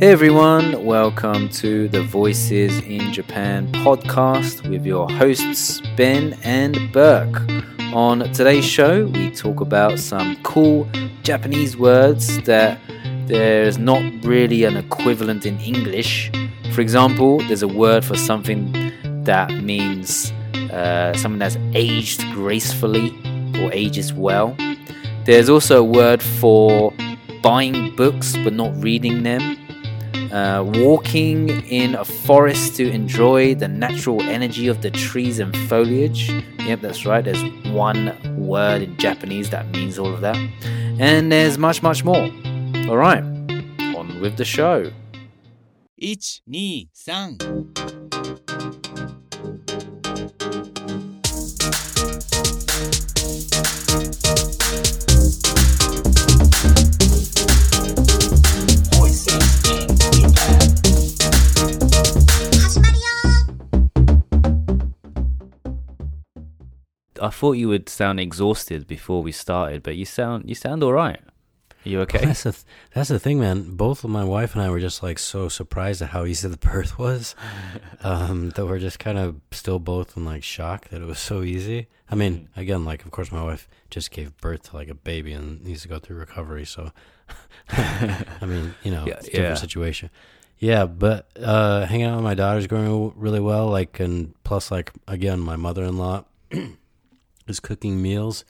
Hey everyone, welcome to the Voices in Japan podcast with your hosts Ben and Burke. On today's show, we talk about some cool Japanese words that there's not really an equivalent in English. For example, there's a word for something that means uh, something that's aged gracefully or ages well. There's also a word for buying books but not reading them. Uh, walking in a forest to enjoy the natural energy of the trees and foliage. Yep, that's right. There's one word in Japanese that means all of that. And there's much, much more. All right, on with the show. 1、2、3。I thought you would sound exhausted before we started, but you sound you sound all right. Are you okay? That's the th- that's the thing, man. Both of my wife and I were just like so surprised at how easy the birth was. Um, that we're just kind of still both in like shock that it was so easy. I mean, again, like of course my wife just gave birth to like a baby and needs to go through recovery. So, I mean, you know, Yeah, it's a different yeah. situation. Yeah, but uh, hanging out with my daughter's going really well. Like, and plus, like again, my mother-in-law is cooking meals,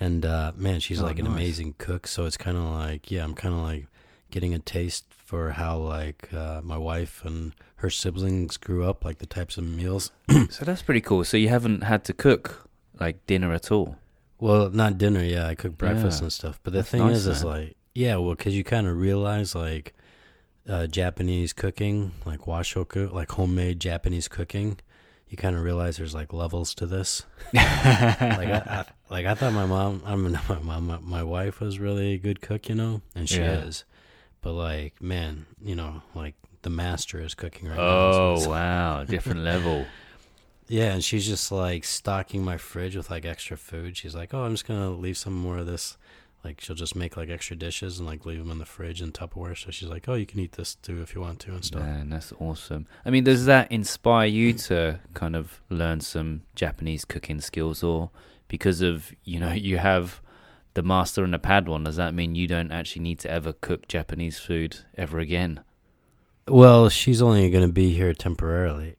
and uh, man, she's Oh, like an nice. amazing cook. So it's kind of like, yeah, I'm kind of like getting a taste for how like uh, my wife and her siblings grew up, like the types of meals. so that's pretty cool. So you haven't had to cook like dinner at all. Well, not dinner, yeah, I cook breakfast Yeah. and stuff. But the That's thing nice, is, is like, yeah, well, because you kind of realize like uh, Japanese cooking, like washoku, like homemade Japanese cooking. You kind of realize there's like levels to this. like I, I like I thought my mom, I mean my mom, my, my wife was really a good cook, you know, and she Yeah. is. But like, man, you know, like the master is cooking right now. Oh so it's- wow, different level. yeah, and she's just like stocking my fridge with like extra food. She's like, "Oh, I'm just gonna leave some more of this." Like she'll just make like extra dishes and like leave them in the fridge in Tupperware. So she's like, "Oh, you can eat this too if you want to and stuff." Man, that's awesome. I mean, does that inspire you to kind of learn some Japanese cooking skills, or because of you know you have the master and the padawan? Does that mean you don't actually need to ever cook Japanese food ever again? Well, she's only gonna be here temporarily.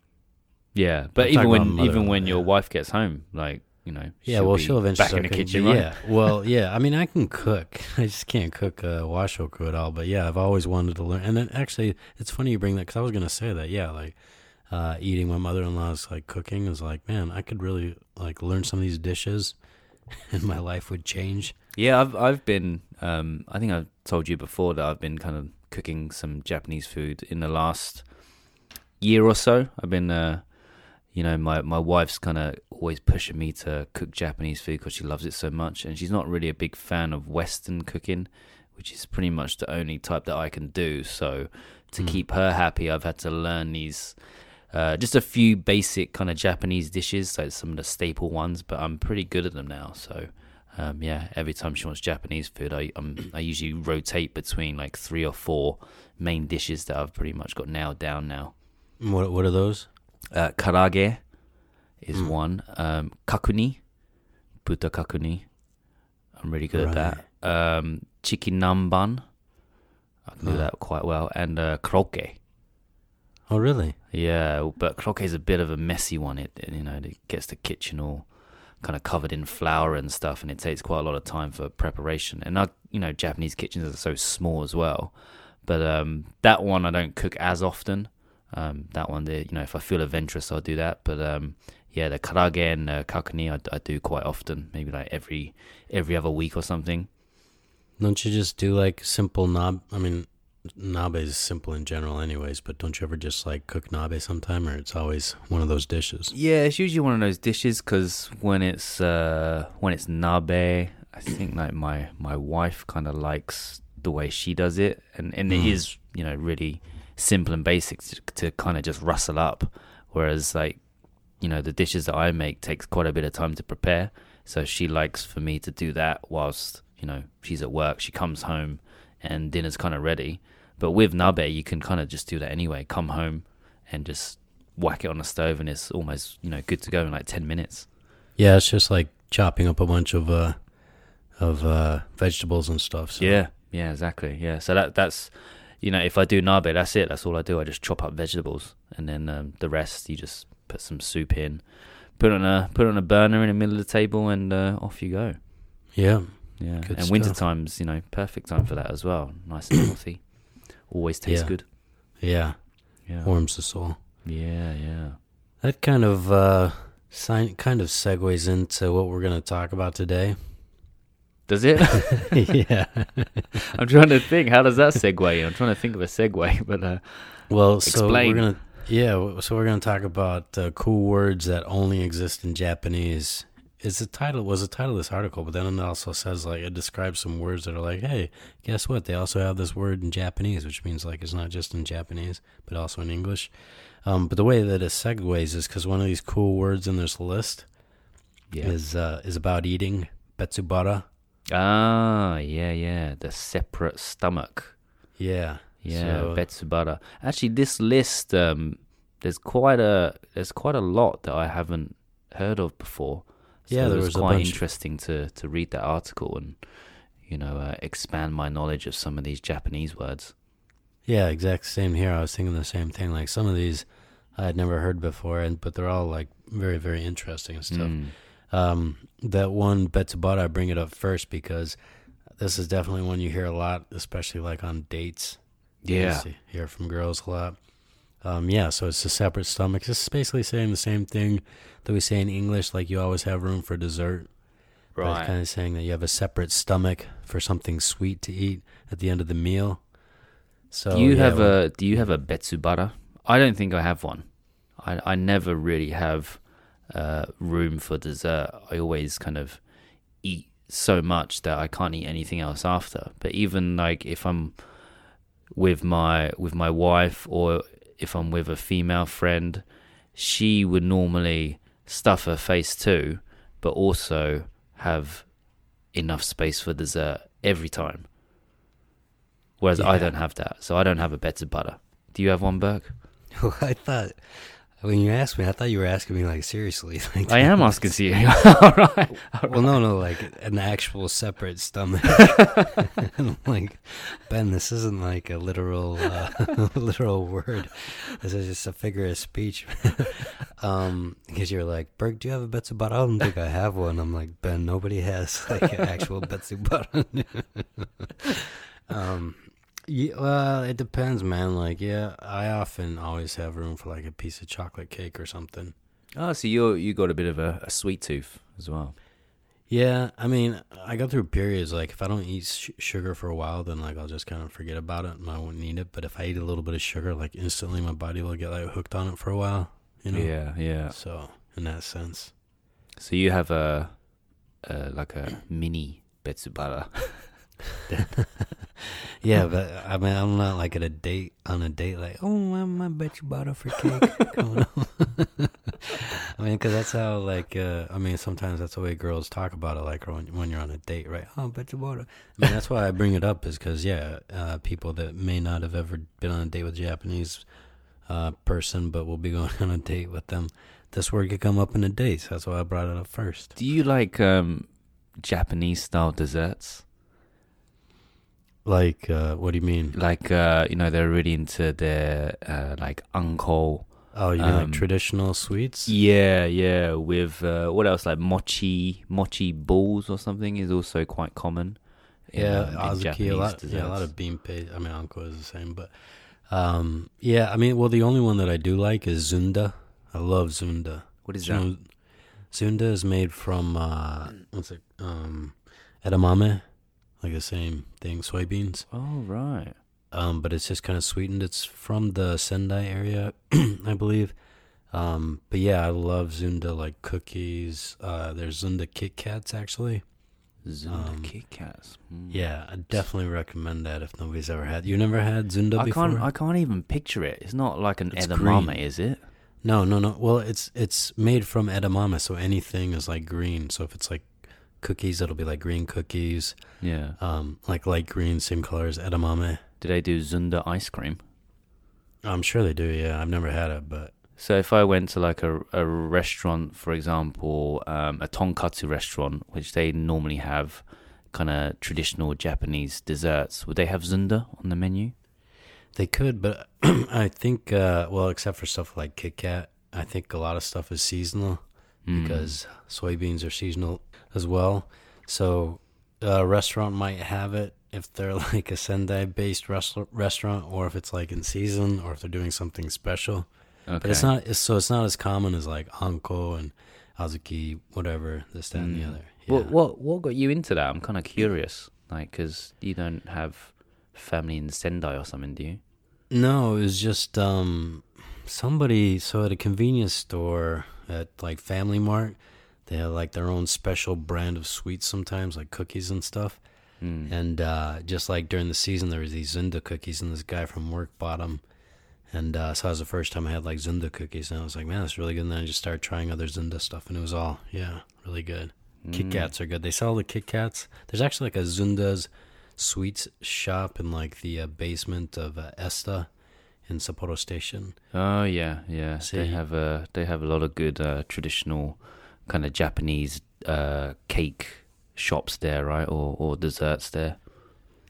Yeah, but I'm even when even when mother-in-law, your wife gets home, like you know, Yeah, well, she'll eventually back in the kitchen, right? Yeah, well, yeah. I mean, I can cook. I just can't cook uh, washoku at all. But yeah, I've always wanted to learn. And then actually, it's funny you bring that because I was gonna say that. Yeah, like uh, eating my mother-in-law's like cooking is like, man, I could really like learn some of these dishes, and my life would change. Yeah, I've I've been. Um, I think I've told you before that I've been kind of cooking some Japanese food in the last year or so. I've been, uh, you know, my my wife's kind of always pushing me to cook Japanese food because she loves it so much, and she's not really a big fan of Western cooking, which is pretty much the only type that I can do. So to Mm. keep her happy, I've had to learn these. Uh, just a few basic kind of Japanese dishes, like some of the staple ones, but I'm pretty good at them now. So, um, yeah, every time she wants Japanese food, I um, I usually rotate between like three or four main dishes that I've pretty much got nailed down now. What what are those? Uh, karage is Mm. one. Um, kakuni, buta kakuni. I'm really good at that. Um, chicken namban. I can do Oh. that quite well. And uh, kroke. Oh, really? Yeah, but croquet is a bit of a messy one. It you know it gets the kitchen all kind of covered in flour and stuff, and it takes quite a lot of time for preparation. And our you know Japanese kitchens are so small as well. But um, that one I don't cook as often. Um, that one, there, you know, if I feel adventurous, I'll do that. But um, yeah, the karage and uh, kakuni I, I do quite often, maybe like every every other week or something. Don't you just do like simple nab? I mean, nabe is simple in general, anyways. But don't you ever just like cook nabe sometime, or it's always one of those dishes? Yeah, it's usually one of those dishes because when it's uh, when it's nabe, I think like my my wife kind of likes the way she does it, and and it Mm. is you know really simple and basic to, to kind of just rustle up. Whereas like you know the dishes that I make takes quite a bit of time to prepare, so she likes for me to do that whilst you know she's at work. She comes home and dinner's kind of ready. But with nabe, you can kind of just do that anyway. Come home and just whack it on the stove, and it's almost you know good to go in like ten minutes. Yeah, it's just like chopping up a bunch of uh of uh vegetables and stuff. So. Yeah, yeah, exactly. Yeah, so that that's you know if I do nabe, that's it. That's all I do. I just chop up vegetables, and then um, the rest you just put some soup in, put on a put on a burner in the middle of the table, and uh, off you go. Yeah. Yeah, Good and winter time's you know perfect time for that as well. Nice and healthy, always tastes Yeah. good. Yeah. Yeah, Warms the soul. yeah, yeah. That kind of uh sign kind of segues into what we're gonna talk about today. Does it? yeah. I'm trying to think. How does that segue? I'm trying to think of a segue, but uh, Well, so Explain. we're gonna yeah, so we're gonna talk about uh, cool words that only exist in Japanese. Is the title was the title of this article, but then it also says like it describes some words that are like, hey, guess what? They also have this word in Japanese, which means like it's not just in Japanese, but also in English. Um, but the way that it segues is because one of these cool words in this list yeah. is uh, is about eating betsubara. Ah, yeah, yeah. The separate stomach. Yeah, Yeah, So- Betsubara. Actually, this list, um, there's quite a there's quite a lot that I haven't heard of before. So Yeah, it there was, was quite interesting to to read that article and you know uh, expand my knowledge of some of these Japanese words. Yeah, exact same here. I was thinking the same thing. Like some of these I had never heard before, and but they're all like very, very interesting and stuff. Mm. Um, that one Betsubara, I bring it up first because this is definitely one you hear a lot, especially like on dates. Yeah. see- hear from girls a lot. Um, yeah, so it's a separate stomach. It's basically saying the same thing that we say in English, like you always have room for dessert. It's kind of saying that you have a separate stomach for something sweet to eat at the end of the meal. So do you yeah, have a Do you have a Betsubara? I don't think I have one. I I never really have uh, room for dessert. I always kind of eat so much that I can't eat anything else after. But even like if I'm with my with my wife or if I'm with a female friend, she would normally stuff her face too, but also have enough space for dessert every time. Whereas I don't have that, so I don't have a Betsubara. Do you have one, Burke? I thought when you asked me, I thought you were asking me like seriously. Like, I am asking you. All right. Well, no, no, like an actual separate stomach. I'm like, Ben, this isn't like a literal, uh, literal word. This is just a figure of speech. um, because you're like, Burke, do you have a Betsubara? I don't think I have one. I'm like, Ben, nobody has like an actual Betsubara. um, yeah, well, it depends, man. Like, yeah, I often always have room for like a piece of chocolate cake or something. Oh, so you you got a bit of a, a sweet tooth as well. Yeah, I mean, I go through periods like if I don't eat sh- sugar for a while, then like I'll just kind of forget about it and I won't need it. But if I eat a little bit of sugar, like instantly my body will get like hooked on it for a while. You know. Yeah, yeah. So in that sense, So you have a, a like a mini Betsubara. yeah. But I mean, I'm not like at a date on a date like, oh, I, I Betsubara for cake. coming up." I mean, because that's how like uh, I mean, sometimes that's the way girls talk about it. Like when when you're on a date, right? Oh, I Betsubara. I mean, that's why I bring it up is because yeah, uh, people that may not have ever been on a date with a Japanese uh, person, but will be going on a date with them. This word could come up in a date. So that's why I brought it up first. Do you like um, Japanese style desserts? Like, uh, what do you mean? Like uh, you know, they're really into their uh, like anko. Oh, you mean Um, like traditional sweets? Yeah, yeah. With uh, what else? Like mochi, mochi balls or something is also quite common. in, Yeah, um, Azuki, a Japanese lot, yeah, a lot of bean paste. I mean, Anko is the same, but um, yeah, I mean, well, the only one that I do like is Zunda. I love Zunda. What is that? Zunda is made from uh, what's it? Um, edamame, like the same thing, soybeans. Oh right. Um, but it's just kind of sweetened. It's from the Sendai area, I believe. Um, but yeah, I love Zunda like cookies. Uh, there's Zunda Kit Kats actually. Zunda Um, Kit Kats. Mm. Yeah, I definitely recommend that if nobody's ever had. You never had Zunda I before? can't. I can't even picture it. It's not like an It's edamame, green. is it? No, no, no. Well, it's it's made from edamame, so anything is like green. So if it's like cookies, it'll be like green cookies. Yeah. Um, like light green, same color as edamame. Do they do Zunda ice cream? I'm sure they do. Yeah, I've never had it, but So if I went to like a, a restaurant, for example, um, a tonkatsu restaurant, which they normally have kind of traditional Japanese desserts, would they have zunda on the menu? they could. But I think, uh, well, except for stuff like Kit Kat, I think a lot of stuff is seasonal Mm. because soybeans are seasonal as well. So a restaurant might have it if they're like a Sendai based rest- restaurant, or if it's like in season, or if they're doing something special. okay. But it's not. It's, so it's not as common as like anko and azuki, whatever this, that, and the Mm. other. Yeah. What what what got you into that? I'm kind of curious, like, because you don't have family in Sendai or something, do you? No, it was just um somebody so at a convenience store at like Family Mart, they have like their own special brand of sweets sometimes, like cookies and stuff. Mm. And uh just like during the season there was these Zunda cookies and this guy from work bought them. And uh, so that was the first time I had like Zunda cookies, and I was like, "Man, that's really good." And then I just started trying other Zunda stuff, and it was all, yeah, really good. Kit Mm. Kats are good. They sell the Kit Kats. There's actually like a Zunda's sweets shop in like the uh, basement of uh, Esta in Sapporo Station. Oh yeah, yeah. See- They have a they have a lot of good uh, traditional kind of Japanese uh, cake shops there, right? Or or desserts there.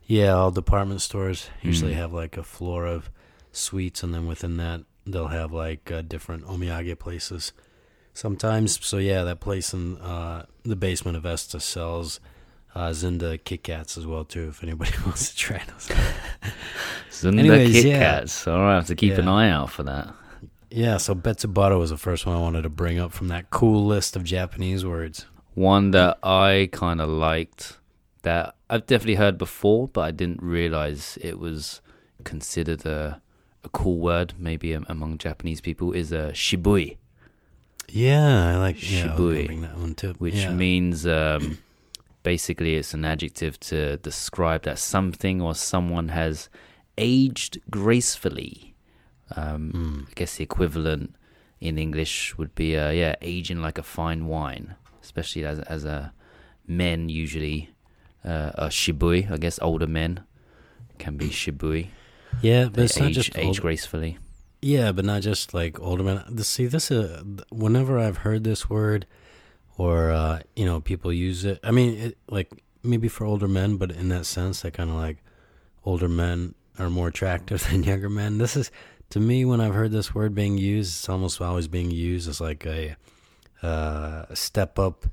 Yeah, all department stores usually Mm. have like a floor of sweets, and then within that they'll have like uh, different omiyage places. Sometimes, so yeah, that place in uh, the basement of Esta sells uh, Zunda Kit Kats as well too. If anybody wants to try those. Zunda Anyways, Kit yeah. Kats. All right, I have to keep an eye out for that. Yeah, so Betsubara was the first one I wanted to bring up from that cool list of Japanese words. One that I kind of liked that I've definitely heard before, but I didn't realize it was considered a a cool word maybe among Japanese people is a shibui, Yeah, I like yeah, I Shibui, bring that one too. which yeah. means um, basically it's an adjective to describe that something or someone has aged gracefully. Um, Mm. I guess the equivalent in English would be uh, yeah, aging like a fine wine, especially as as a men usually uh, are shibui. I guess older men can be shibui. yeah, but They it's not just age old, gracefully. Yeah, but not just like older men. See, this is whenever I've heard this word, or uh, you know, people use it. I mean, it, like maybe for older men, but in that sense, that kind of like older men are more attractive than younger men. This is to me when I've heard this word being used, it's almost always being used as like a, uh, a step up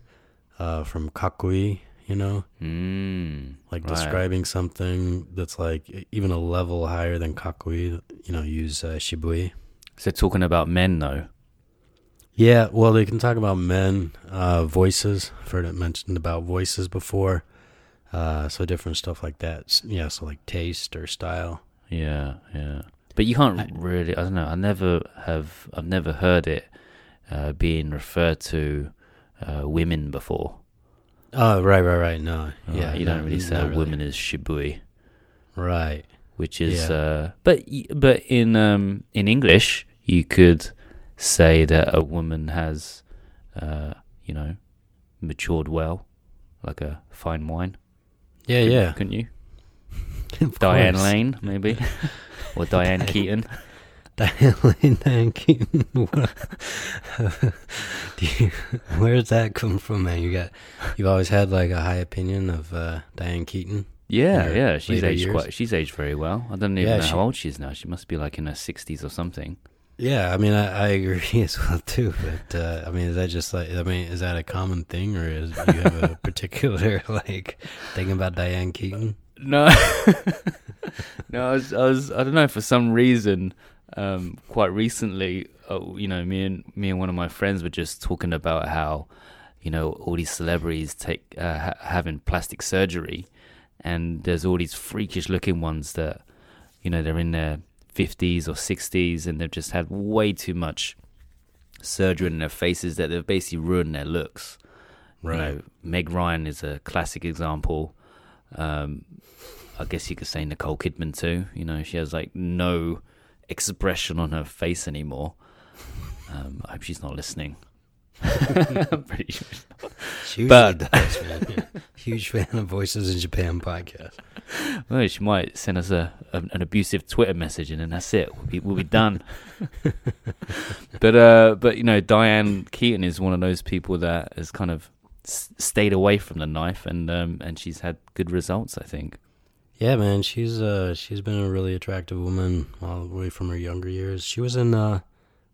uh, from kakkoii. You know, Mm, like Right. describing something that's like even a level higher than kakkoii. You know, use uh, shibui. so talking about men though. Yeah, well, they can talk about men, uh, voices. I've heard it mentioned about voices before. Uh, so different stuff like that. Yeah, so like taste or style. Yeah, yeah. But you can't I- really. I don't know. I never have. I've never heard it uh, being referred to uh, women before. Oh, right, right, right. No, Uh, yeah, you no, don't really say a woman is shibui, Right. which is. Yeah. Uh, but but in um in English, you could say that a woman has, uh, you know, matured well, like a fine wine. Yeah, Couldn't- yeah. Couldn't you? Diane. Lane, maybe, or Diane Keaton. Diane Diane Keaton. Do you, where's that come from, man? You got, you've always had like a high opinion of uh, Diane Keaton. Yeah, yeah, she's aged years? quite. She's aged very well. I don't even Yeah, know she- how old she is now. She must be like in her sixties or something. Yeah, I mean, I, I agree as well too. But uh, I mean, is that just like, I mean, is that a common thing, or is do you have a particular like thing about Diane Keaton? No, no, I was, I was, I don't know. For some reason, um, quite recently, uh, you know, me and me and one of my friends were just talking about how, you know, all these celebrities take uh, ha- having plastic surgery, and there's all these freakish looking ones that, you know, they're in their fifties or sixties, and they've just had way too much surgery in their faces that they've basically ruined their looks. You know, Meg Ryan is a classic example. Um, I guess you could say Nicole Kidman too. You know, she has like no expression on her face anymore. Um, I hope she's not listening. I'm pretty sure. She But- does, man. Huge fan of Voices in Japan podcast. Well, she might send us a, a an abusive Twitter message, and then that's it. We'll be, we'll be done. but uh, but you know, Diane Keaton is one of those people that has kind of s- stayed away from the knife, and um, and she's had good results. I think. Yeah, man, she's uh she's been a really attractive woman all the way from her younger years. She was in uh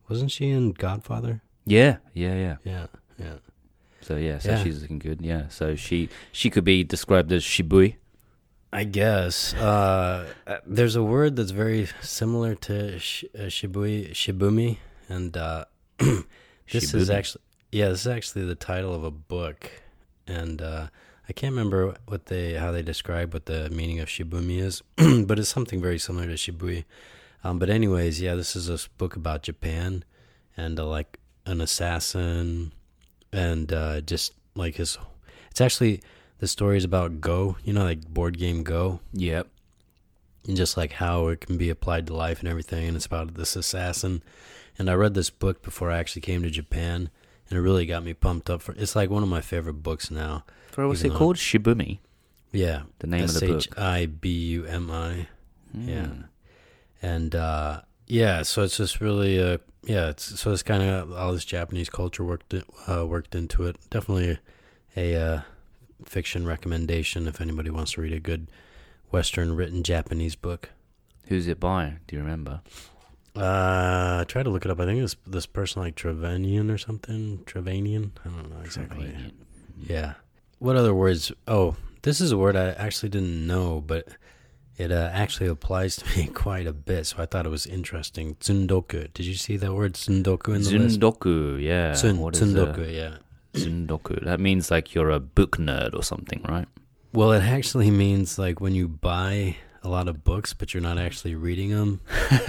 wasn't she in Godfather? Yeah, yeah, yeah. Yeah, yeah. So yeah, so Yeah. she's looking good. Yeah, so she she could be described as shibui. I guess uh uh, there's a word that's very similar to sh- uh, shibui shibumi and uh this is actually yeah, this is actually the title of a book and uh I can't remember what they how they describe what the meaning of shibumi is, but it's something very similar to shibui. Um, but anyways, yeah, this is a book about Japan and uh, like an assassin and uh, just like his. It's actually the story is about Go, you know, like board game Go, Yep. and just like how it can be applied to life and everything. And it's about this assassin. And I read this book before I actually came to Japan, and it really got me pumped up for. It's like one of my favorite books now. What's Even it though- called? Shibumi. Yeah, The name of the H book. I B U M I. Yeah. Hmm. and uh yeah so it's just really uh yeah it's so it's kind of all this japanese culture worked uh, worked into it definitely a uh fiction recommendation if anybody wants to read a good western written japanese book Who's it by? Do you remember? Uh I tried to look it up i think it's this person like Trevanian or something Trevanian i don't know exactly Trevanian. yeah what other words oh this is a word i actually didn't know but it uh, actually applies to me quite a bit, so I thought it was interesting. Tsundoku. Did you see that word tsundoku in the list? Zundoku, yeah. Tsun, What is, tsundoku, uh, yeah. Zundoku. That means like you're a book nerd or something, right? Well, it actually means like when you buy a lot of books, but you're not actually reading them.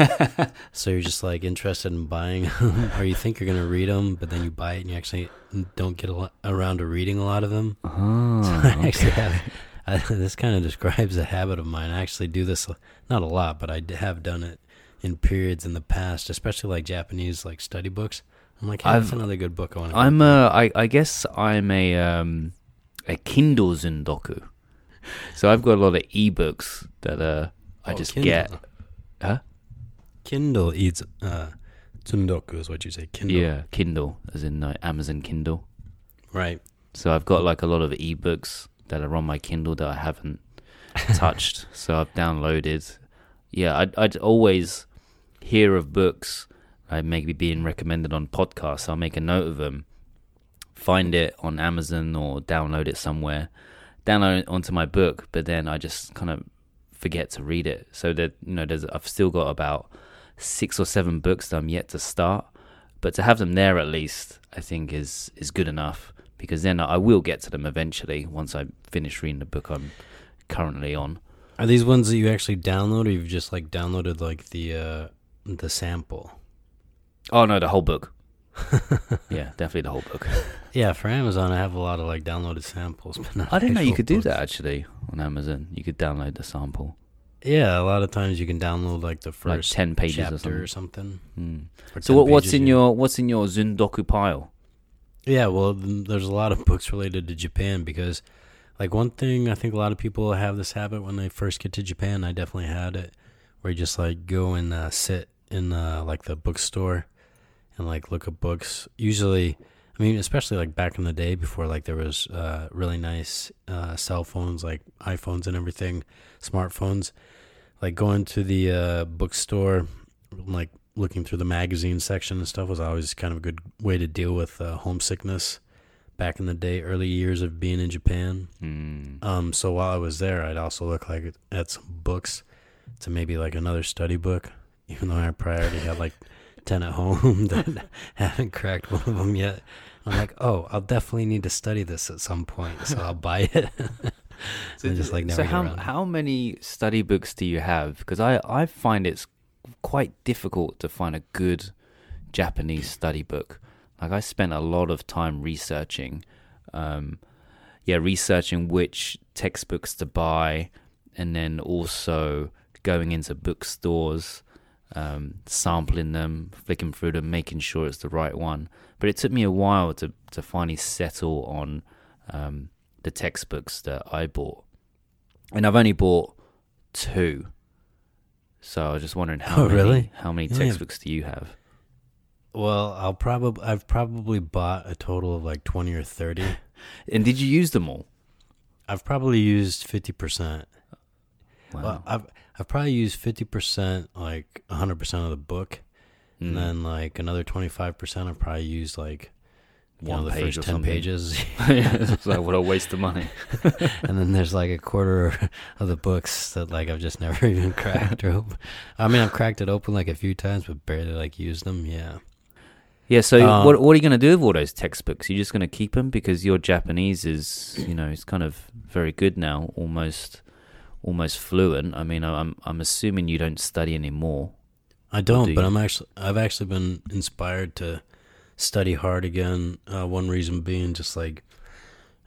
so you're just like interested in buying them, or you think you're gonna read them, but then you buy it and you actually don't get a lot, around to reading a lot of them. Oh, I actually have. I, this kind of describes a habit of mine. I actually do this not a lot, but I have done it in periods in the past, especially like Japanese like study books. I'm like, hey, that's I've- another good book I want to. I'm uh, I, I guess I'm a um a Kindle. So I've got a lot of ebooks that uh I Oh, just Kindle. get. Huh? Kindle eats uh, tsundoku is what you say. Kindle, Yeah, Kindle, as in uh, Amazon Kindle. right. So I've got like a lot of ebooks that are on my Kindle that I haven't touched. so I've downloaded. Yeah, I'd, I'd always hear of books like maybe being recommended on podcasts. I'll make a note of them, find it on Amazon or download it somewhere, download onto my book, but then I just kind of forget to read it. So that you know, there's I've still got about six or seven books that I'm yet to start, but to have them there at least, I think is is good enough because then I will get to them eventually once I finish reading the book I'm currently on. Are these ones that you actually download, or you've just like downloaded like the uh, the sample? Oh no, the whole book. yeah, definitely the whole book. Yeah, for Amazon, I have a lot of like downloaded samples. But not I didn't know you could do that actually on Amazon. You could download the sample, Yeah, a lot of times you can download like the like first ten pages chapter or something. something. Hmm. or So what, what's pages, in yeah. your what's in your Zundoku pile? Yeah, well, there's a lot of books related to Japan because, like, one thing I think a lot of people have this habit when they first get to Japan. I definitely had it, where you just like go and uh, sit in uh, like the bookstore and like look at books. Usually, I mean, especially like back in the day before like there was uh, really nice uh, cell phones like iPhones and everything, smartphones. Like going to the uh, bookstore, like looking through the magazine section and stuff was always kind of a good way to deal with uh, homesickness back in the day, early years of being in Japan. Hmm. Um, so while I was there, I'd also look like at some books to maybe like another study book, even though I probably already had like ten at home that haven't cracked one of them yet. I'm like, oh, I'll definitely need to study this at some point, so I'll buy it. and just like never so how how many study books do you have? Because I I find it's quite difficult to find a good Japanese study book. Like I spent a lot of time researching, um, yeah, researching which textbooks to buy, and then also going into bookstores um, sampling them, flicking through them, making sure it's the right one. But it took me a while to to finally settle on um, the textbooks that I bought, and I've only bought two. So I was just wondering how Oh, many, really? how many Yeah. textbooks do you have? Well, I'll probably I've probably bought a total of like twenty or thirty. And did you use them all? I've probably used fifty percent. Wow. Well, I've I've probably used fifty percent, like hundred percent of the book, Mm. and then like another twenty five percent. I've probably used like you One know, the page first ten something. pages, it's like what a waste of money. and then there's like a quarter of the books that like I've just never even cracked open. I mean, I've cracked it open like a few times, but barely like used them. Yeah. Yeah. So Um, what what are you going to do with all those textbooks? You're just going to keep them because your Japanese is you know it's kind of very good now, almost almost fluent. I mean, I'm I'm assuming you don't study anymore. I don't, do but? I'm actually I've actually been inspired to study hard again. Uh, one reason being just like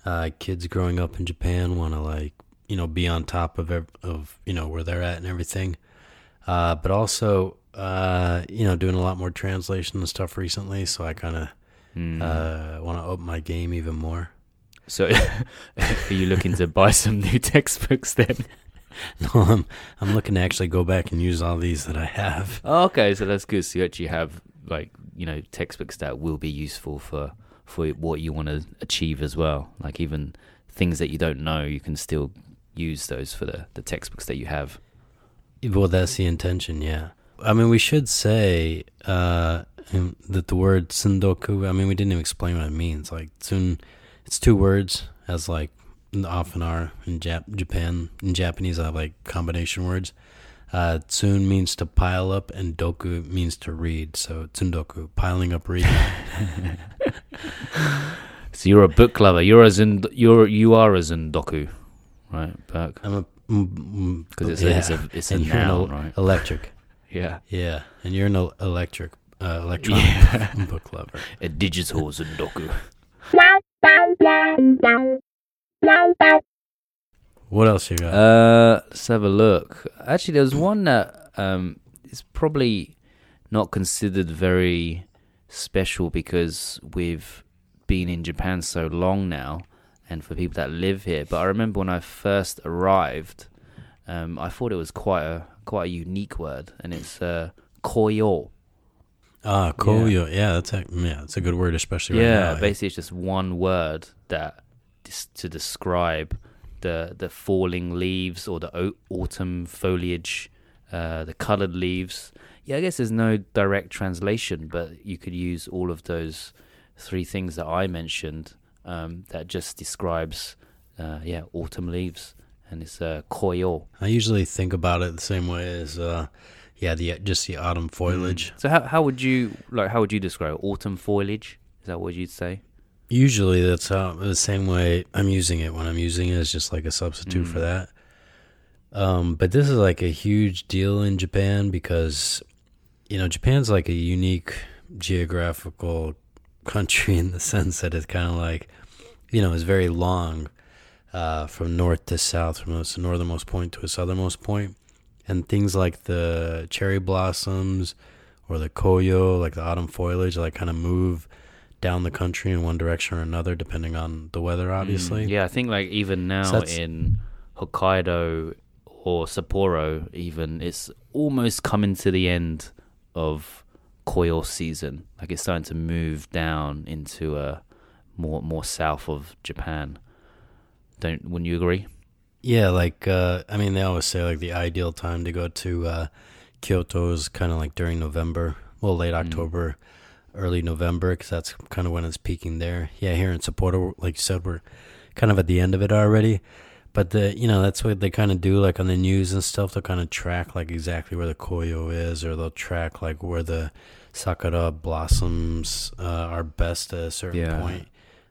uh, kids growing up in Japan want to like you know be on top of ev- of you know where they're at and everything. Uh, but also uh, you know doing a lot more translation and stuff recently, so I kind of Hmm. uh, want to up my game even more. so are you looking to buy some new textbooks then? No, I'm I'm looking to actually go back and use all these that I have. Oh, okay, so that's good. So you actually have like you know textbooks that will be useful for for what you want to achieve as well. Like even things that you don't know, you can still use those for the the textbooks that you have. Well, that's the intention, yeah. I mean, we should say uh, um, that the word tsundoku. I mean, we didn't even explain what it means. Like tsun, it's two words, as like often are in Jap- Japan. In Japanese, I have like combination words. Uh, tsun means to pile up, and doku means to read. So tsundoku, piling up reading. So you're a book lover. You're a zend- you're you are a zendoku, right, Burke? I'm a because Because it's, a it's a it's a and noun, el- right? electric. Yeah, Yeah, and you're an el- electric, uh, electronic Yeah. book lover. a digital zendoku. What else you got? Uh, let's have a look. Actually, there was one that um is probably not considered very special because we've been in Japan so long now, and for people that live here. But I remember when I first arrived, um, I thought it was quite a quite a unique word, and it's uh, koyo. Ah, koyo. Yeah, that's a, yeah, that's a good word, especially yeah, right now. basically it's just one word that to describe the the falling leaves or the au- autumn foliage, uh, the colored leaves. Yeah, I guess there's no direct translation, but you could use all of those three things that I mentioned. Um, that just describes, uh, yeah, autumn leaves, and it's a uh, koyo. I usually think about it the same way as, uh, yeah, the just the autumn foliage. So how how would you like how would you describe it? autumn foliage? Is that what you'd say? Usually, that's how the same way I'm using it when I'm using it is just like a substitute for Mm. that. Um, but this is like a huge deal in Japan because, you know, Japan's like a unique geographical country in the sense that it's kind of like, you know, it's very long uh, from north to south, from its northernmost point to its southernmost. And things like the cherry blossoms or the koyo, like the autumn foliage, like kind of move down the country in one direction or another, depending on the weather, obviously. Mm, yeah, I think like even now that's- in Hokkaido or Sapporo, even it's almost coming to the end of koyo season. Like it's starting to move down into a more more south of Japan. Don't wouldn't you agree? Yeah, like uh, I mean, they always say like the ideal time to go to uh, Kyoto is kind of like during November, well, late Mm. Early November, because that's kind of when it's peaking there. Yeah, here in Sapporo, like you said, we're kind of at the end of it already. But the you know that's what they kind of do, like on the news and stuff. They'll kind of track like exactly where the koyo is, or they'll track like where the sakura blossoms uh, are best at a certain Yeah. point.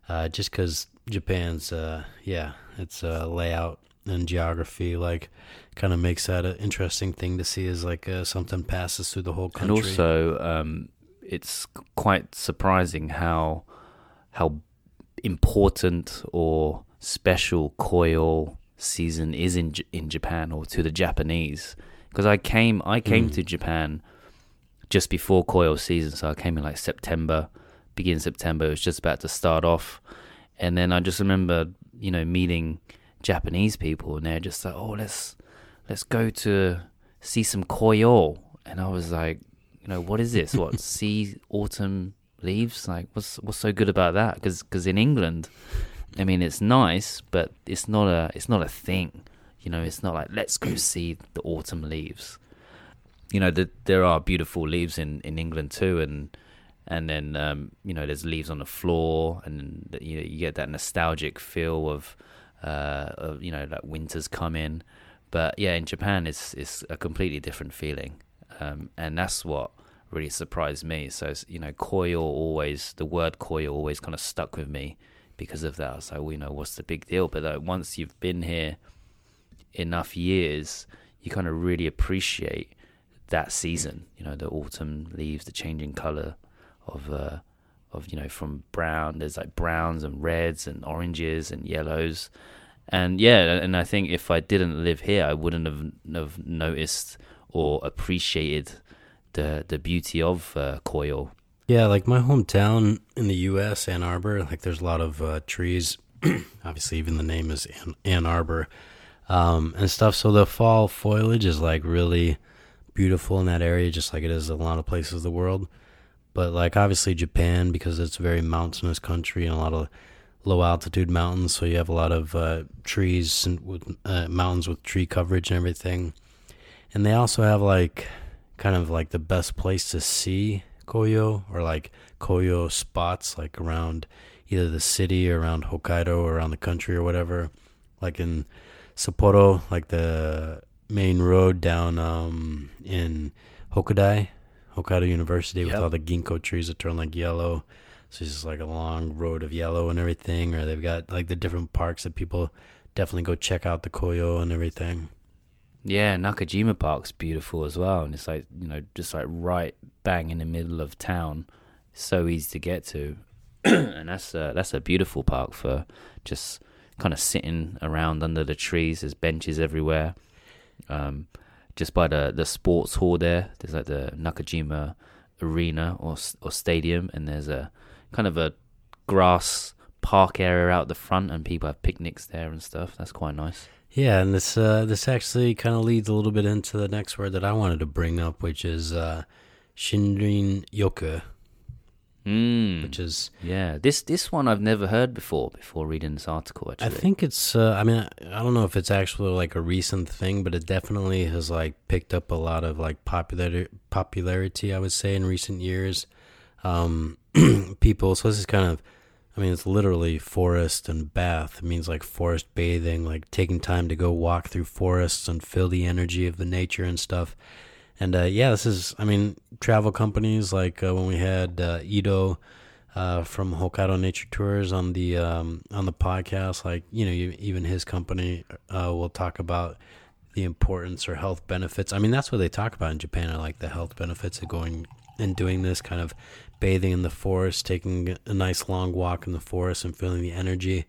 Uh, just because Japan's, uh, yeah, its uh, layout and geography like kind of makes that an interesting thing to see is like uh, something passes through the whole country. And also, um, it's quite surprising how how important or special koyo season is in J- in Japan or to the Japanese. Because I came I came Mm. to Japan just before koyo season. So I came in like September, beginning September. It was just about to start off, and then I just remember, you know, meeting Japanese people, and they're just like, "Oh, let's let's go to see some koyo," and I was like, you know, what is this? What see autumn leaves? Like, what's what's so good about that? Because in England, I mean, it's nice, but it's not a it's not a thing. You know, it's not like let's go see the autumn leaves. You know, the, there are beautiful leaves in, in England too, and and then um, you know there's leaves on the floor, and you know, you get that nostalgic feel of, uh, of you know like winter's coming. But yeah, in Japan, it's it's a completely different feeling, um, and that's what really surprised me. So you know, koyo always the word koyo always kind of stuck with me because of that. So you know what's the big deal. But like, once you've been here enough years, you kind of really appreciate that season. You know, the autumn leaves, the changing color of uh, of you know from brown. There's like browns and reds and oranges and yellows, and yeah. And I think if I didn't live here, I wouldn't have have noticed or appreciated the the beauty of uh. Yeah, like my hometown in the U.S., Ann Arbor. Like, there's a lot of uh, trees. Obviously, even the name is Ann, Ann Arbor um, and stuff. So the fall foliage is like really beautiful in that area, just like it is in a lot of places of the world. But like obviously Japan, because it's a very mountainous country and a lot of low altitude mountains, so you have a lot of uh, trees and uh, mountains with tree coverage and everything. And they also have like kind of like the best place to see koyo or like koyo spots like around either the city or around Hokkaido or around the country or whatever. Like in Sapporo, like the main road down um, in Hokudai, Hokkaido University, yep. with all the ginkgo trees that turn like yellow. So it's just like a long road of yellow and everything. Or they've got like the different parks that people definitely go check out the koyo and everything. Yeah, Nakajima Park's beautiful as well, and it's like you know just like right bang in the middle of town, so easy to get to, and that's a, that's a beautiful park for just kind of sitting around under the trees. There's benches everywhere. Um, just by the the sports hall there, there's like the Nakajima Arena or or stadium, and there's a kind of a grass park area out the front, and people have picnics there and stuff. That's quite nice. Yeah, and this uh, this actually kind of leads a little bit into the next word that I wanted to bring up, which is uh, Shinrin Yoku, Mm. which is Yeah, this this one I've never heard before. Before reading this article, actually, I think it's. Uh, I mean, I, I don't know if it's actually like a recent thing, but it definitely has like picked up a lot of like popular popularity. I would say in recent years, um, people. So this is kind of. I mean, it's literally forest and bath. It means like forest bathing, like taking time to go walk through forests and feel the energy of the nature and stuff. And uh, yeah, this is, I mean, travel companies like uh, when we had uh, uh, from Hokkaido Nature Tours on the um, on the podcast, like you know, even his company uh, will talk about the importance or health benefits. I mean, that's what they talk about in Japan. Are like the health benefits of going and doing this kind of bathing in the forest, taking a nice long walk in the forest, and feeling the energy.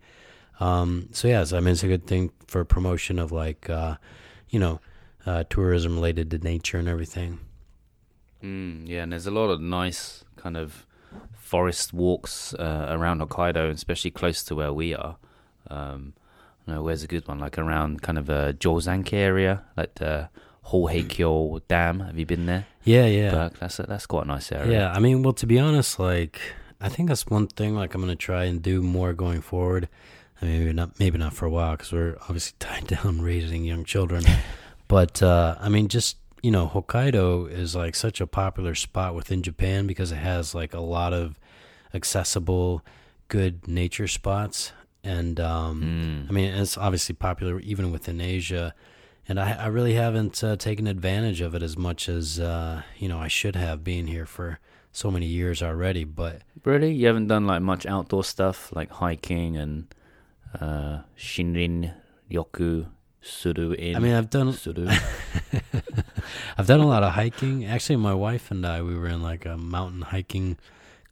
Um, so yes, I mean, it's a good thing for promotion of like, uh, you know, uh, tourism related to nature and everything. Mm, yeah, and there's a lot of nice kind of forest walks uh, around Hokkaido, especially close to where we are. Um, know, where's a good one? Like around kind of a Jozankei area, like the Hoheikyo Dam. Have you been there? Yeah, yeah. Burke? That's a, that's quite a nice area. Yeah, I mean, well, to be honest, like I think that's one thing. Like I'm gonna try and do more going forward. I mean, maybe not, maybe not for a while because we're obviously tied down raising young children. But uh, I mean, just you know, Hokkaido is like such a popular spot within Japan because it has like a lot of accessible, good nature spots. And um, mm. I mean, it's obviously popular even within Asia. And I, I really haven't uh, taken advantage of it as much as uh, you know I should have, being here for so many years already. But really, you haven't done like much outdoor stuff like hiking and uh, Shinrin Yoku suru in. I mean, I've done suru. I've done a lot of hiking. Actually, my wife and I we were in like a mountain hiking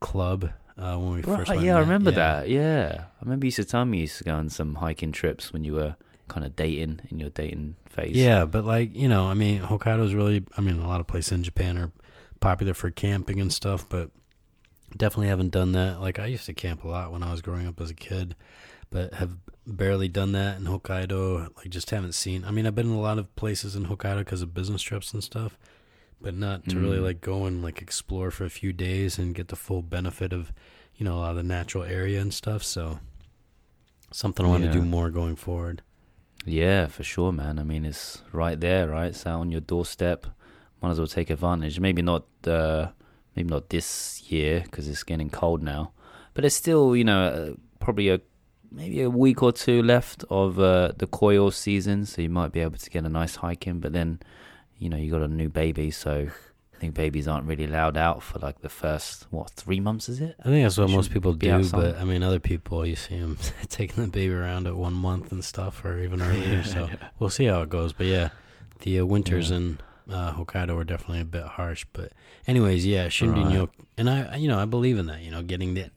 club uh, when we first. Yeah, I remember yeah. that. Yeah, I remember you used to tell me you used to go on some hiking trips when you were kind of dating in your dating phase. Yeah, but like you know, I mean, Hokkaido's really. I mean, a lot of places in Japan are popular for camping and stuff, but definitely haven't done that. Like I used to camp a lot when I was growing up as a kid, but have barely done that in Hokkaido. Like just haven't seen. I mean, I've been in a lot of places in Hokkaido because of business trips and stuff, but not to really Mm. like go and like explore for a few days and get the full benefit of, you know, a lot of the natural area and stuff. So something I want to do more going forward. Yeah, for sure, man. I mean, it's right there, right? It's out on your doorstep. Might as well take advantage. Maybe not, uh, maybe not this year because it's getting cold now, but it's still, you know, uh, probably a maybe a week or two left of uh, the koyo season, so you might be able to get a nice hike in. But then, you know, you got a new baby, so I think babies aren't really allowed out for like the first what three months, is it? I think that's what most people do, outside. but I mean, other people you see them taking the baby around at one month and stuff, or even earlier. so we'll see how it goes. But yeah, the uh, winters Yeah. in uh, Hokkaido are definitely a bit harsh. But anyways, yeah, Shindinyo, Right. and I, you know, I believe in that. You know, getting the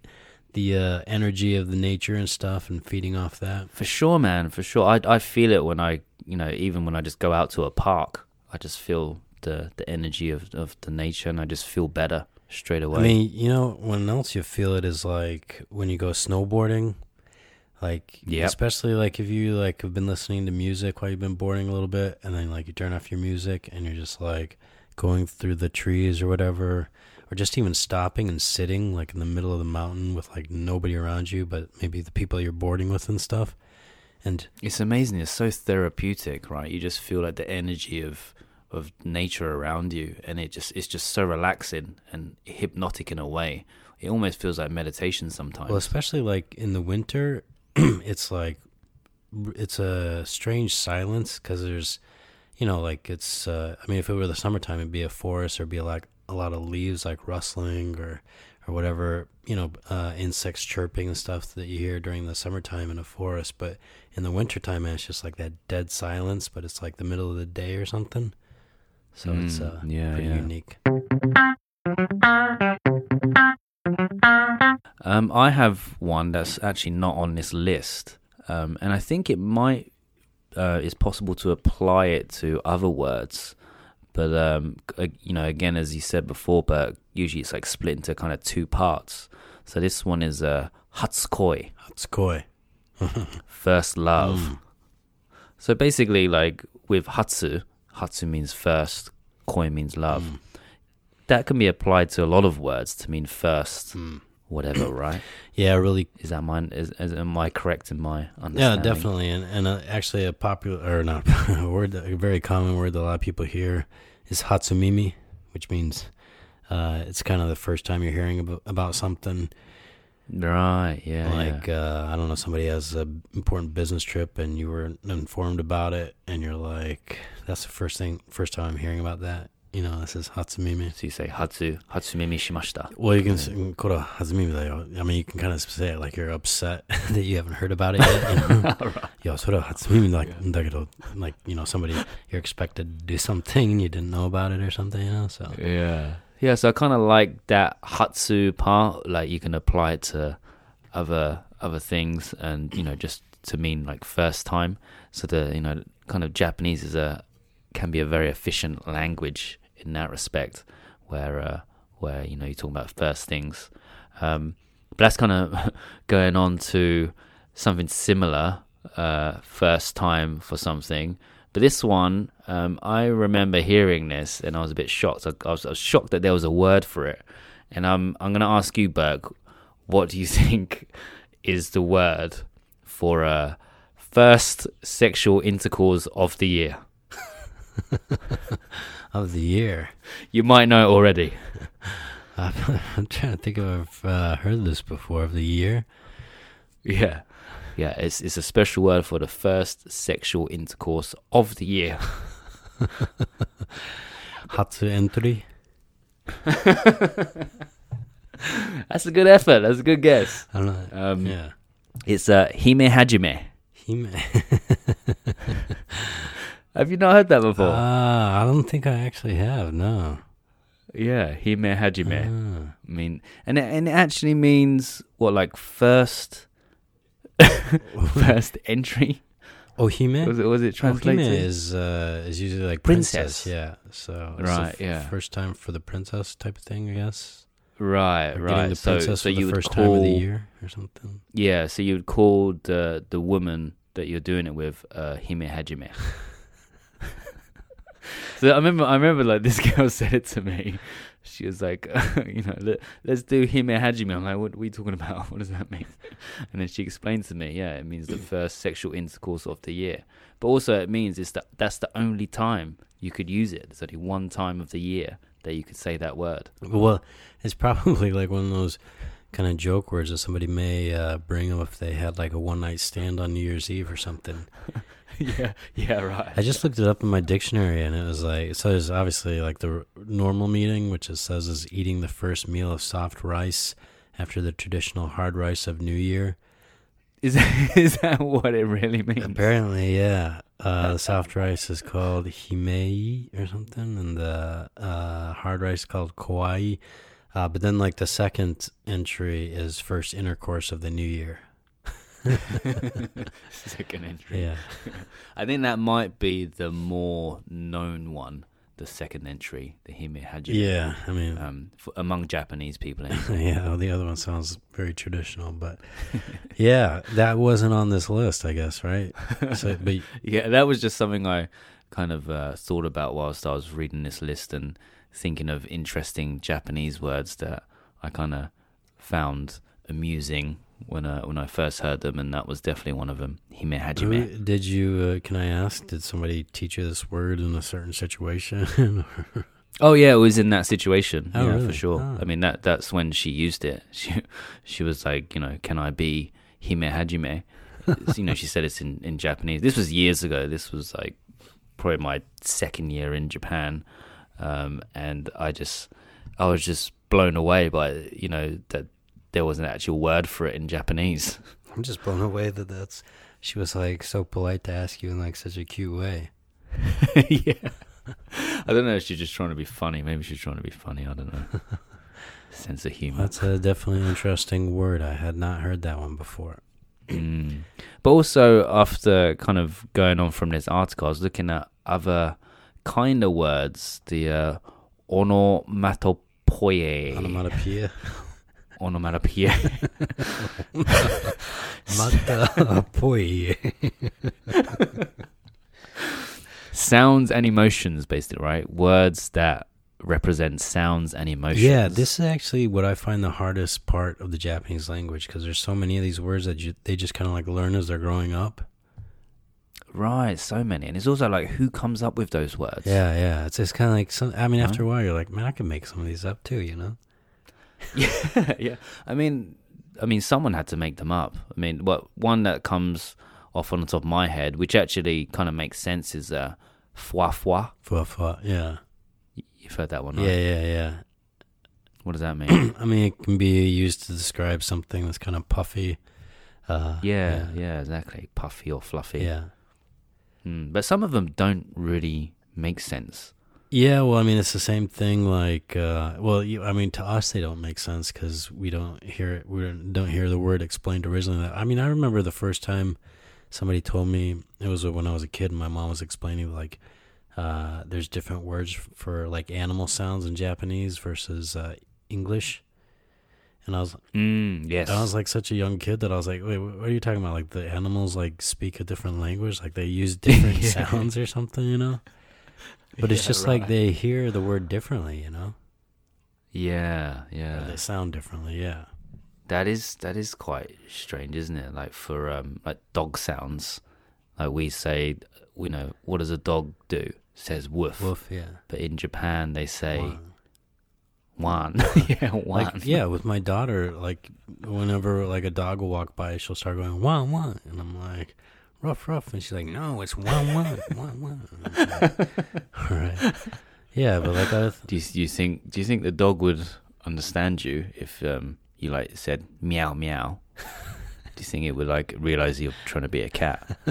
the uh, energy of the nature and stuff, and feeding off that. For sure, man. For sure. I I feel it when I, you know, even when I just go out to a park, I just feel the the energy of of the nature, and I just feel better straight away. I mean, you know, when else you feel it is like when you go snowboarding. Like, Yep. especially like if you like have been listening to music while you've been boarding a little bit, and then like you turn off your music and you're just like going through the trees or whatever, or just even stopping and sitting like in the middle of the mountain with like nobody around you, but maybe the people you're boarding with and stuff. And it's amazing. It's so therapeutic, right? You just feel like the energy of of nature around you, and it just it's just so relaxing and hypnotic in a way. It almost feels like meditation sometimes. Well, especially like in the winter, it's like it's a strange silence because there's, you know, like it's. Uh, I mean, if it were the summertime, it'd be a forest or be like a lot of leaves like rustling or or whatever, you know, uh, insects chirping and stuff that you hear during the summertime in a forest. But in the wintertime, it's just like that dead silence. But it's like the middle of the day or something. So it's Mm, uh, yeah, pretty yeah. unique. Um, I have one that's actually not on this list, um, and I think it might uh, is possible to apply it to other words, but um, you know, again, as you said before, but usually it's like split into kind of two parts. So this one is uh, hatsukoi, Hatsukoi. first love. Mm. So basically, like with hatsu, hatsu means first, koi means love. Mm. That can be applied to a lot of words to mean first, Mm. whatever, right? Yeah, really Is that mine? Is, is am I correct in my understanding? Yeah, definitely, and and uh, actually a popular or not a word, a very common word that a lot of people hear is hatsumimi, which means uh, it's kind of the first time you're hearing about, about something. Right. Yeah. like yeah. Uh, I don't know, somebody has an important business trip and you were informed about it, and you're like, that's the first thing, first time I'm hearing about that. You know, this is hatsumimi. So you say hatsu, hatsumimi shimashita. Well, you can say, hatsumimi. I mean, you can kind of say it like you're upset that you haven't heard about it yet. You know? yo, sora hatsumimi like like, you know, somebody, you're expected to do something and you didn't know about it or something, you know, so. Yeah. Yeah, so I kind of like that hatsu part, like you can apply it to other other things and, you know, just to mean like first time. So the, you know, kind of Japanese is a can be a very efficient language in that respect, where uh, where you know you're talking about first things. Um, but that's kind of going on to something similar, uh, first time for something. But this one, um, I remember hearing this and I was a bit shocked. I, I, was, I was shocked that there was a word for it. And I'm I'm going to ask you, Burke, what do you think is the word for uh, first sexual intercourse of the year? Of the year. You might know it already. I'm trying to think if I've uh, heard this before. Of the year. Yeah. Yeah, it's, it's a special word for the first sexual intercourse of the year. Hatsu entry. That's a good effort. That's a good guess. I don't know. Um, yeah. It's uh, Hime Hajime. Hime. Have you not heard that before? Ah, I don't think I actually have, no. yeah, Hime Hajime. Ah. I mean, and it, and it actually means what, like first, first entry, Ohime. Was it was it Ohime translated? is uh, is usually like Princess. princess. Yeah. So it's Right, f- yeah. First time for the princess type of thing, I guess. right, Or getting right. the So princess so for the you would first call time of the year or something. yeah. So you would call the the woman that you're doing it with uh, Hime Hajime. so I remember I remember like this girl said it to me. She was like, you know, Let, let's do Hime Hajime. I'm like, what are we talking about? What does that mean? And then she explained to me, yeah, it means the first sexual intercourse of the year. But also it means it's that that's the only time you could use it. There's only one time of the year that you could say that word. Well, it's probably like one of those kind of joke words that somebody may uh, bring up if they had like a one night stand on New Year's Eve or something. yeah, yeah, right. I just looked it up in my dictionary and it was like, so there's obviously like the r- normal meaning, which it says is eating the first meal of soft rice after the traditional hard rice of New Year. Is is that what it really means? Apparently, yeah. Uh, the soft rice is called himei or something, and the uh, hard rice called kowaii. Uh, but then, like the second entry is first intercourse of the new year. Second entry. Yeah, I think that might be the more known one, the second entry, the Hime Hajime. yeah. I mean, Um, f among Japanese people. Yeah. Well, the other one sounds very traditional, but yeah, that wasn't on this list, I guess, right? So, but yeah, that was just something I kind of uh, thought about whilst I was reading this list and thinking of interesting Japanese words that I kind of found amusing when I when I first heard them, and that was definitely one of them. Hime Hajime. who- did you? Uh, can I ask? Did somebody teach you this word in a certain situation? Oh yeah, it was in that situation. Oh, yeah, really? for sure. Ah. I mean that that's when she used it. She she was like, you know, can I be Hime Hajime? You know, she said it's in, in Japanese. This was years ago. This was like probably my second year in Japan. Um, and I just I was just blown away by you know that there was an actual word for it in Japanese. I'm just blown away that that's. She was like so polite to ask you in like such a cute way. yeah. I don't know if she's just trying to be funny. Maybe she's trying to be funny. I don't know. Sense of humor. That's a definitely interesting word. I had not heard that one before. Mm. But also, after kind of going on from this article, I was looking at other kind of words. The uh, onomatopoeia. Onomatopoeia. Onomatopoeia. Matapoeia. sounds and emotions, basically, right? Words that represent sounds and emotions. Yeah, this is actually what I find the hardest part of the Japanese language because there's so many of these words that you, they just kind of like learn as they're growing up. Right, so many. And it's also like, who comes up with those words? Yeah, yeah. It's it's kind of like some. I mean, after a while, you're like, man, I can make some of these up too. You know? yeah, yeah. I mean, I mean, someone had to make them up. I mean, what one that comes off on the top of my head, which actually kind of makes sense, is uh, fwa fwa. Fua, fua. Yeah, You've heard that one, right? yeah, yeah, yeah. What does that mean? I mean, it can be used to describe something that's kind of puffy. Uh, yeah, yeah, exactly. Puffy or fluffy. yeah. Mm, but some of them don't really make sense. Yeah, well, I mean, it's the same thing. Like, uh, well, you, I mean, to us, they don't make sense because we don't hear it. We don't, don't hear the word explained originally. I mean, I remember the first time somebody told me it was when I was a kid, and my mom was explaining like, uh, there's different words for like animal sounds in Japanese versus uh, English, and I was Mm, yes. I was like such a young kid that I was like, wait, what are you talking about? Like the animals like speak a different language, like they use different Yeah. sounds or something, you know? But it's Yeah, just like they hear the word differently, you know? Yeah, Or yeah. they sound differently, yeah. That is that is quite strange, isn't it? Like for um like dog sounds, like we say, you know, what does a dog do? says woof. Woof, yeah. But in Japan, they say Wow. one. yeah, one. Like yeah, with my daughter, like whenever like a dog will walk by, she'll start going wan wan, and I'm like, rough rough, and she's like, no, it's wan wan wan. I'm like, right, yeah, but like I, Do you, do you think do you think the dog would understand you if um you like said meow meow? do you think it would like realize you're trying to be a cat?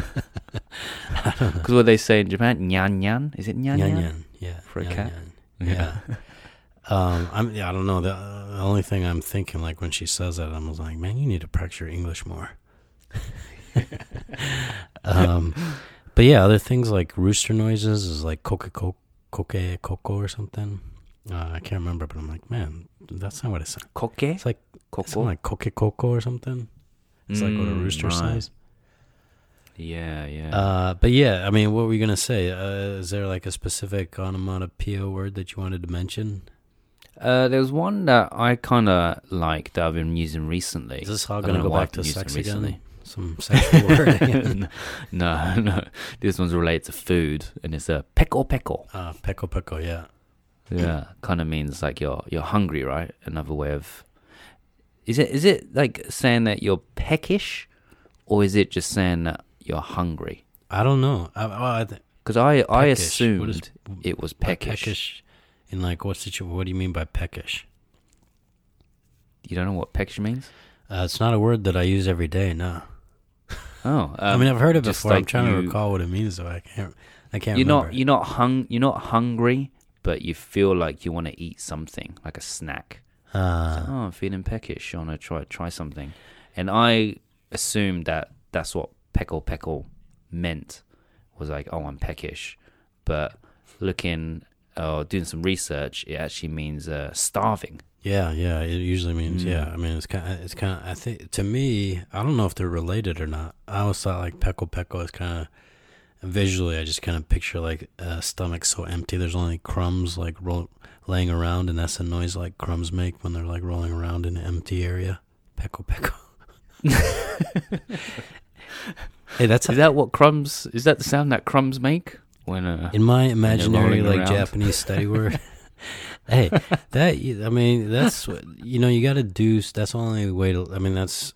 Because what they say in Japan, nyan nyan, is it nyan Nyan nyan? yeah, For a nyan cat? nyan, yeah. um, I'm yeah, I don't know. The, uh, the only thing I'm thinking, like when she says that, I'm like, man, you need to practice your English more. um, but yeah, other things like rooster noises is like coke coke coke coco or something. Uh, I can't remember, but I'm like, man, that's not what it sounds. Koke? It's like coco, like coke coco or something. It's like what a Mm, rooster right. says. Yeah, yeah. Uh, but yeah, I mean, what were you gonna say? Uh, is there like a specific onomatopoeia word that you wanted to mention? Uh, there was one that I kind of like that I've been using recently. Is this all I gonna go back to sex again? Some sexual word no, no. This one's related to food, and it's a peko peko. Uh, peco peco, yeah. Yeah, kind of means like you're you're hungry, right? Another way of is it is it like saying that you're peckish, or is it just saying that you're hungry? I don't know. I, well, I th- Because I I assumed is- it was peckish. peckish. In like what situation? What do you mean by peckish? You don't know what peckish means? Uh, it's not a word that I use every day. No. Oh, I um, mean, I've heard it just before. I'm like trying to recall what it means, though. I can't. I can't. you're remember. not you're not hung you're not hungry, but you feel like you want to eat something like a snack. Uh, oh, I'm feeling peckish. I want to try try something, and I assumed that that's what peckle peckle meant was like, oh, I'm peckish. But looking or doing some research, it actually means uh, starving. yeah, yeah. It usually means Mm. yeah. I mean, it's kind. of It's kind of. I think to me, I don't know if they're related or not. I always thought like peco peco is kind of visually. I just kind of picture like a stomach so empty. There's only crumbs like roll, laying around, and that's the noise like crumbs make when they're like rolling around in an empty area. Peco peco. hey, that's Is that what crumbs? Is that the sound that crumbs make when? Uh, in my imaginary like around. Japanese study word. hey, that I mean, that's what you know. You got to do. That's the only way to. I mean, that's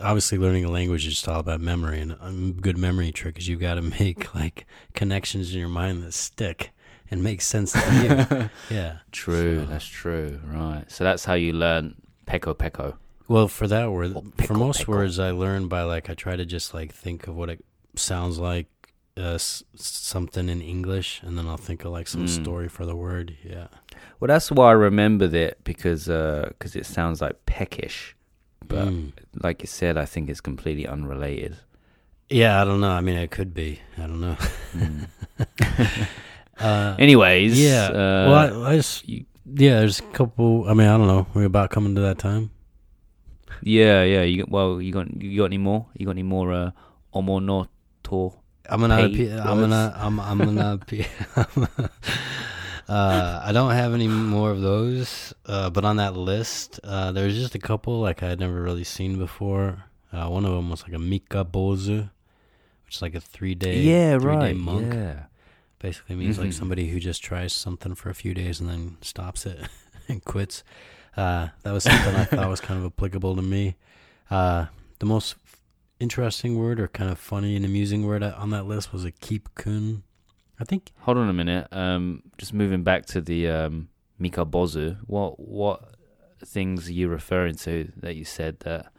obviously learning a language is just all about memory, and a good memory trick is you've got to make like connections in your mind that stick and make sense to you. yeah. true, So- that's true. Right. So that's how you learn peko peko. Well, for that word, Or for most pickle. words, I learn by like I try to just like think of what it sounds like, uh, s- something in English, and then I'll think of like some Mm. story for the word. Yeah. Well, that's why I remembered it because because it sounds like peckish, but Mm. like you said, I think it's completely unrelated. Yeah, I don't know. I mean, it could be. I don't know. Mm. Uh, Anyways, yeah. Uh, well, I, I just you- yeah. There's a couple. I mean, I don't know. We're about coming to that time. yeah, yeah. You well, you got you got any more? You got any more uh, omonoto? I'm gonna. I'm gonna. I'm. I'm gonna. Be, uh, I don't have any more of those. Uh, but on that list, uh, there's just a couple like I had never really seen before. Uh, one of them was like a Mikka Bozu, which is like a three day. yeah, three-day right. Monk. Yeah. Basically means like Mhm. somebody who just tries something for a few days and then stops it and quits. Uh, that was something I thought was kind of applicable to me. Uh, the most interesting word or kind of funny and amusing word on that list was a keep kun. I think Hold on a minute. Um, just moving back to the um, Mikka Bozu. What what things are you referring to that you said that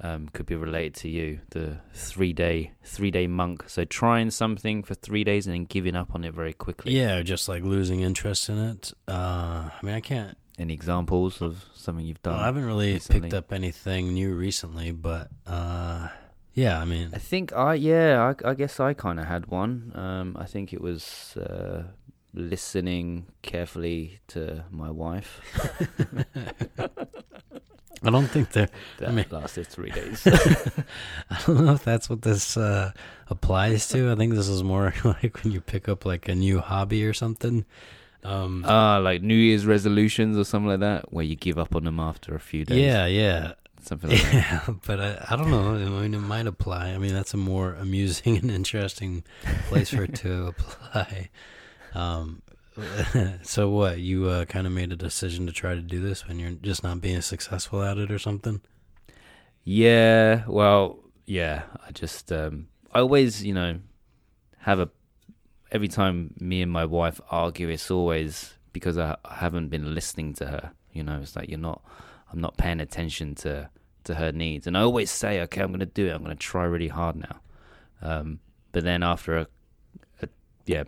um, could be related to you? The three day three day monk. So trying something for three days and then giving up on it very quickly. yeah, just like losing interest in it. Uh, I mean, I can't. Any examples of something you've done? Well, I haven't really recently. picked up anything new recently, but uh, yeah, I mean, I think I yeah I, I guess I kind of had one. Um, I think it was uh, listening carefully to my wife. I don't think they're. That mean- lasted three days. I don't know if that's what this uh, applies to. I think this is more like when you pick up like a new hobby or something. Um, Ah, like New Year's resolutions or something like that, where you give up on them after a few days. yeah, yeah, something like that. yeah. But I, I don't know. I mean, it might apply. I mean, that's a more amusing and interesting place for it to apply. Um, so what? You uh, kind of made a decision to try to do this when you're just not being successful at it or something. Yeah, well, yeah. I just, um, I always, you know, have a. Every time me and my wife argue, it's always because I, I haven't been listening to her. You know, it's like you're not. I'm not paying attention to to her needs, and I always say, okay, I'm going to do it. I'm going to try really hard now. Um, but then after a, a yeah,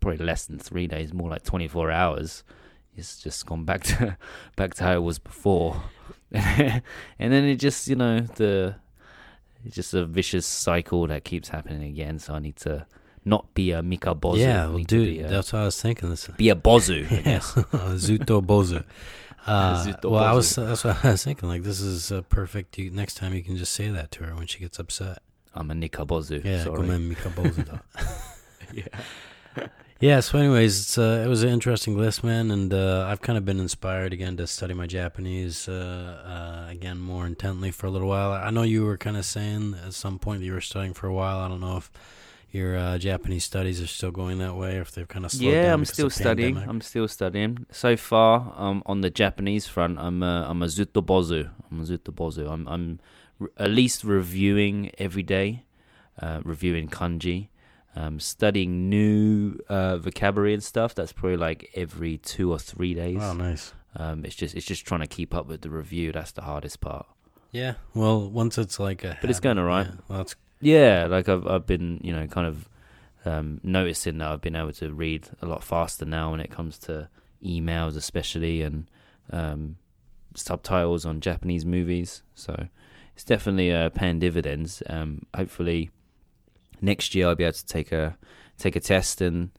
probably less than three days, more like 24 hours, it's just gone back to back to how it was before. and then it just, you know, the it's just a vicious cycle that keeps happening again. So I need to not be a Mikka Bozu. yeah, well, dude, a, that's what I was thinking. This, be a Bozu. I guess. Zutto Bozu. Uh, Zutto well, I was that's what I was thinking. Like, this is uh, perfect. You, next time you can just say that to her when she gets upset. I'm a Mikka Bozu. Yeah, sorry. come Mikka Bozu. yeah. Yeah, so anyways, it's, uh, it was an interesting list, man, and uh, I've kind of been inspired again to study my Japanese uh, uh, again more intently for a little while. I know you were kind of saying at some point that you were studying for a while. I don't know if your uh, Japanese studies are still going that way, or if they've kind of slowed Yeah, down I'm still studying. pandemic. I'm still studying. So far, um, on the Japanese front, I'm a, I'm a zutto bozu. I'm a zutto bozu. I'm I'm r- at least reviewing every day, uh, reviewing kanji, um, studying new uh, vocabulary and stuff. That's probably like every two or three days. Wow, nice. Um, it's just it's just trying to keep up with the review. That's the hardest part. Yeah, well, once it's like a But it's going alright. yeah, well, it's Yeah, like I've I've been you know kind of um, noticing that I've been able to read a lot faster now when it comes to emails, especially and um, subtitles on Japanese movies. So it's definitely uh, paying dividends. Um, hopefully next year I'll be able to take a take a test and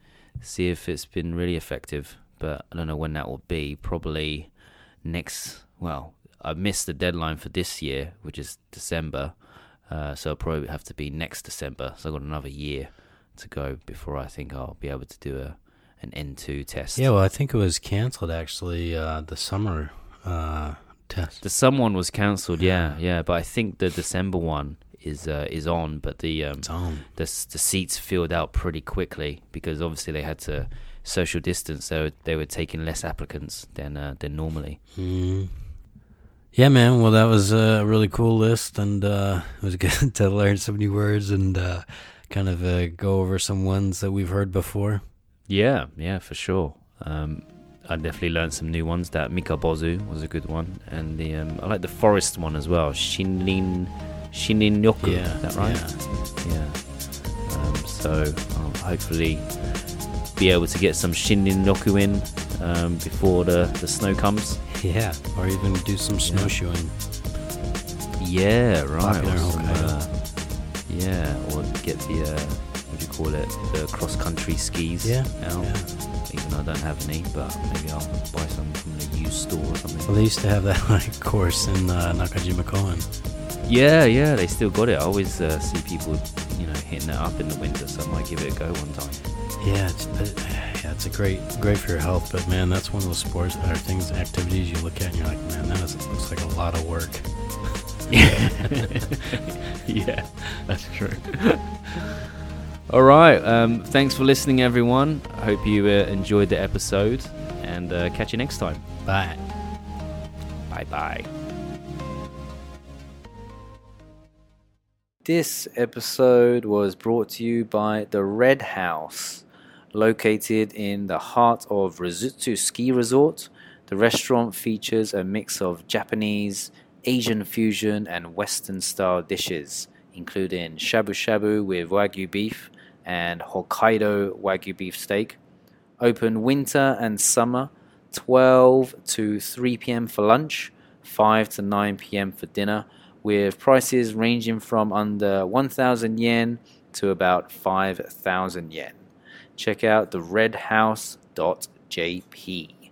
see if it's been really effective. But I don't know when that will be. Probably next. Well, I missed the deadline for this year, which is December. Uh, so it'll probably have to be next December. So I've got another year to go before I think I'll be able to do a an N2 test. yeah. Well, I think it was canceled actually. Uh, the summer uh, test. The someone was cancelled, yeah, yeah. But I think the December one is uh, is on, but the um, It's on. the the seats filled out pretty quickly because obviously they had to social distance. So they were taking less applicants than uh, than normally. Mm. Yeah, man. Well, that was a really cool list, and uh, it was good to learn some new words and uh, kind of uh, go over some ones that we've heard before. Yeah, yeah, for sure. Um, I definitely learned some new ones. That Mikkabozu was a good one, and the um, I like the forest one as well. Shinrin Shininyoku. Yeah, is that right? yeah. Yeah. Um, so I'll hopefully be able to get some Shininyoku in um, before the, the snow comes. Yeah, or even do some snowshoeing. Yeah, right. Or some, uh, yeah, or get the uh, what do you call it? The cross country skis. Yeah, out. yeah. Even though I don't have any, but maybe I'll buy some from the used store or something. Well, they used to have that like course in uh, Nakajima Koen. Yeah, yeah, they still got it. I always uh, see people, you know, hitting it up in the winter, so I might give it a go one time. Yeah, it's, but, yeah, it's a great, great for your health. But man, that's one of those sports or things, activities you look at and you're like, man, that is, looks like a lot of work. yeah, that's true. All right. Um, thanks for listening, everyone. I hope you uh, enjoyed the episode, and uh, catch you next time. Bye. Bye bye. This episode was brought to you by the Red House, located in the heart of Rusutsu Ski Resort. The restaurant features a mix of Japanese, Asian fusion, and Western style dishes, including shabu shabu with wagyu beef and Hokkaido wagyu beef steak. Open winter and summer, 12 to 3 p.m. for lunch, 5 to 9 p.m. for dinner, with prices ranging from under 1,000 yen to about 5,000 yen. Check out the redhouse.jp.